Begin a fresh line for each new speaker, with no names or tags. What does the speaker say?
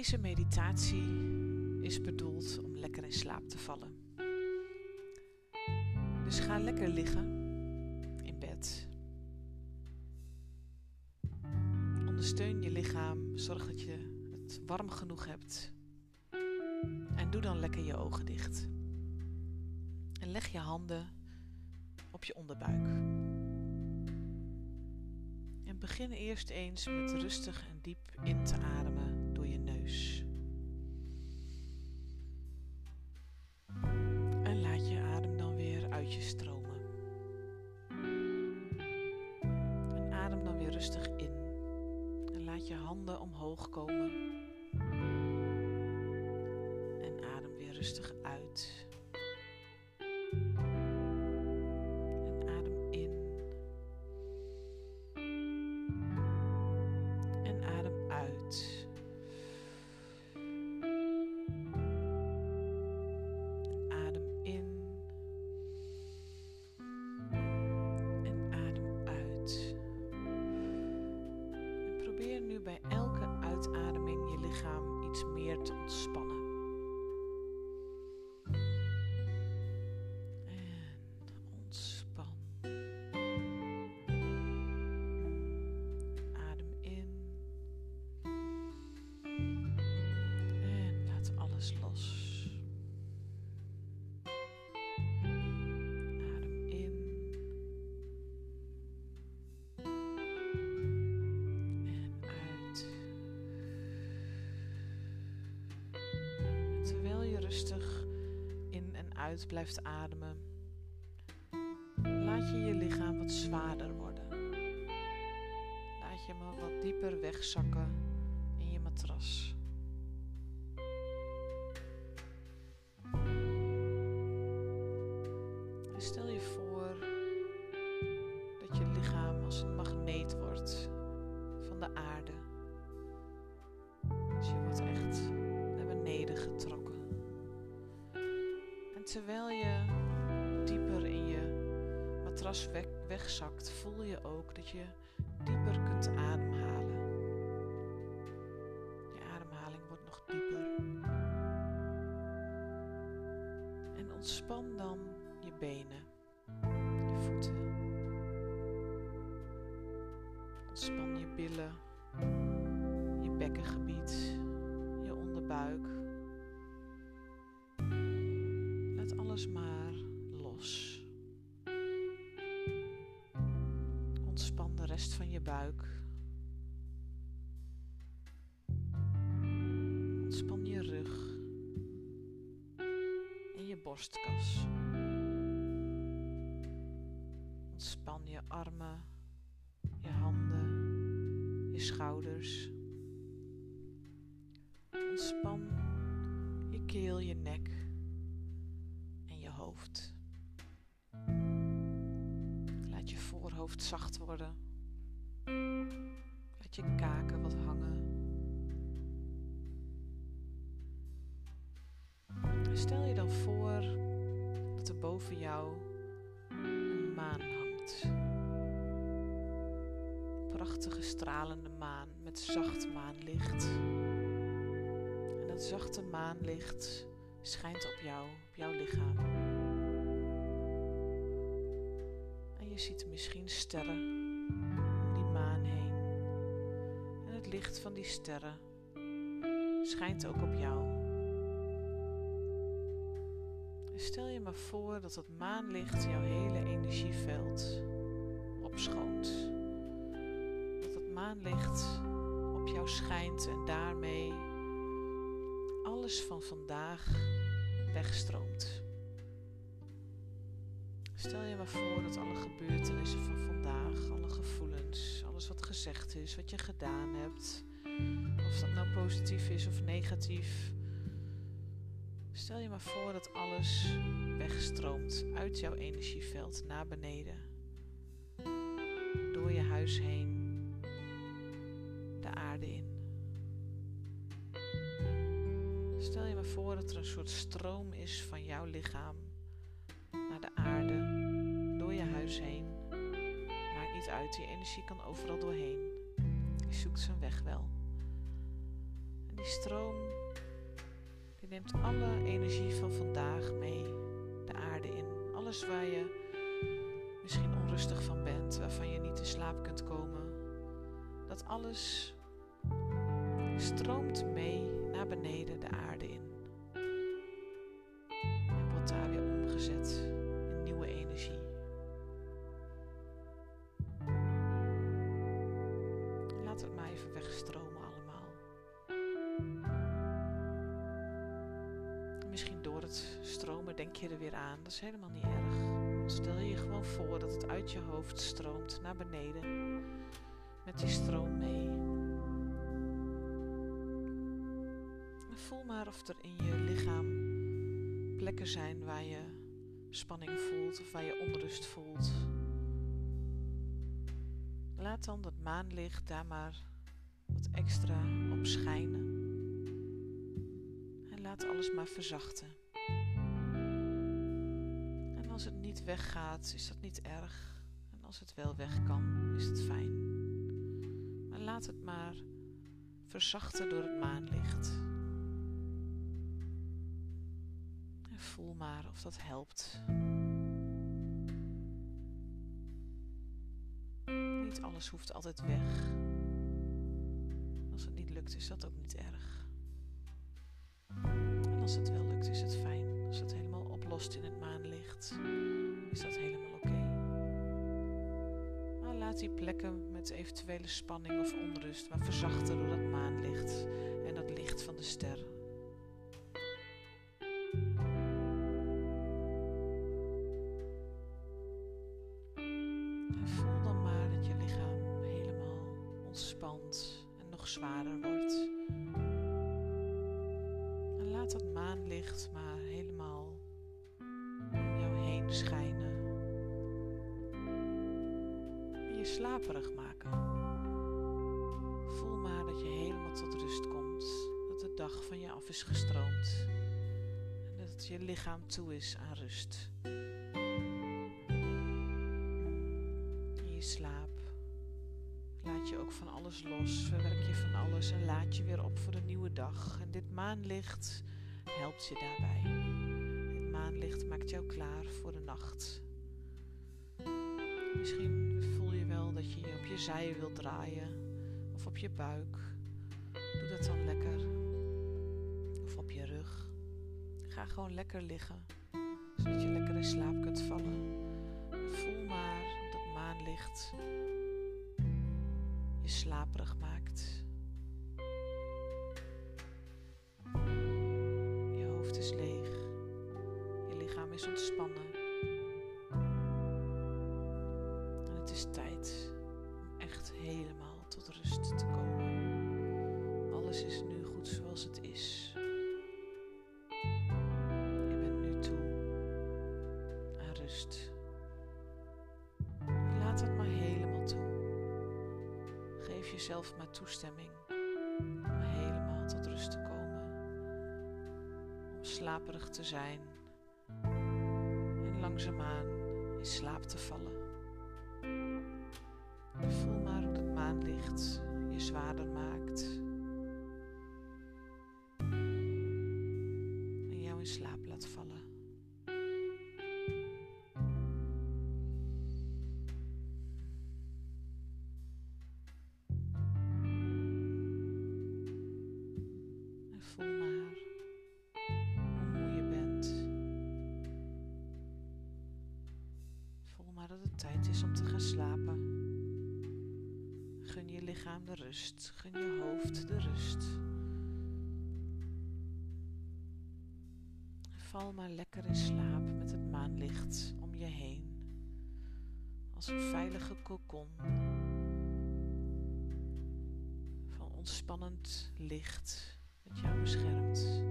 Deze meditatie is bedoeld om lekker in slaap te vallen. Dus ga lekker liggen in bed. Ondersteun je lichaam, zorg dat je het warm genoeg hebt. En doe dan lekker je ogen dicht. En leg je handen op je onderbuik. En begin eerst eens met rustig en diep in te ademen En laat je adem dan weer uit je stromen. En adem dan weer rustig in. En laat je handen omhoog komen. En adem weer rustig uit. Blijft ademen, laat je je lichaam wat zwaarder worden. Laat je hem wat dieper wegzakken in je matras. Stel je terwijl je dieper in je matras weg, wegzakt, voel je ook dat je dieper kunt ademhalen. Je ademhaling wordt nog dieper. En ontspan dan je benen, je voeten. Ontspan je billen, je bekkengebied, je onderbuik. Maar los. Ontspan de rest van je buik. Ontspan je rug en je borstkas. Ontspan je armen, je handen, je schouders. Hoofd. Laat je voorhoofd zacht worden. Laat je kaken wat hangen. En Stel je dan voor dat er boven jou een maan hangt. Een prachtige stralende maan met zacht maanlicht. En dat zachte maanlicht schijnt op jou, op jouw lichaam. Ziet misschien sterren om die maan heen. En het licht van die sterren schijnt ook op jou. Stel je maar voor dat het maanlicht jouw hele energieveld opschoont. Dat het maanlicht op jou schijnt en daarmee alles van vandaag wegstroomt. Stel je maar voor dat alle gebeurtenissen van vandaag, alle gevoelens, alles wat gezegd is, wat je gedaan hebt, of dat nou positief is of negatief, stel je maar voor dat alles wegstroomt uit jouw energieveld naar beneden, door je huis heen, de aarde in. Stel je maar voor dat er een soort stroom is van jouw lichaam uit, die energie kan overal doorheen. Je zoekt zijn weg wel. En die stroom die neemt alle energie van vandaag mee de aarde in. Alles waar je misschien onrustig van bent, waarvan je niet in slaap kunt komen. Dat alles stroomt mee naar beneden de aarde in. Denk je er weer aan. Dat is helemaal niet erg. Stel je gewoon voor dat het uit je hoofd stroomt naar beneden. Met die stroom mee. Voel maar of er in je lichaam plekken zijn waar je spanning voelt of waar je onrust voelt. Laat dan dat maanlicht daar maar wat extra op schijnen. En laat alles maar verzachten. Als het niet weggaat, is dat niet erg. En als het wel weg kan, is het fijn. Maar laat het maar verzachten door het maanlicht. En voel maar of dat helpt. Niet alles hoeft altijd weg. Als het niet lukt, is dat ook niet erg. En als het wel lukt, is het fijn. Als het helemaal in het maanlicht, is dat helemaal oké. Maar laat die plekken met eventuele spanning of onrust maar verzachten door dat maanlicht en dat licht van de ster. En voel dan maar dat je lichaam helemaal ontspant en nog zwaarder wordt. En laat dat maanlicht maar slaperig maken. Voel maar dat je helemaal tot rust komt. Dat de dag van je af is gestroomd. En dat je lichaam toe is aan rust. In je slaap laat je ook van alles los. Verwerk je van alles en laat je weer op voor een nieuwe dag. En dit maanlicht helpt je daarbij. Het maanlicht maakt jou klaar voor de nacht. Misschien zij wilt draaien of op je buik. Doe dat dan lekker. Of op je rug. Ga gewoon lekker liggen, zodat je lekker in slaap kunt vallen. Voel maar dat maanlicht je slaperig maakt. Je hoofd is leeg. Je lichaam is ontspannen. Laat het maar helemaal toe. Geef jezelf maar toestemming om helemaal tot rust te komen. Om slaperig te zijn en langzaamaan in slaap te vallen. Voel maar hoe het maanlicht je zwaarder maakt. Voel maar hoe je bent. Voel maar dat het tijd is om te gaan slapen. Gun je lichaam de rust. Gun je hoofd de rust. Val maar lekker in slaap met het maanlicht om je heen. Als een veilige kokon. Van ontspannend licht dat jou beschermt.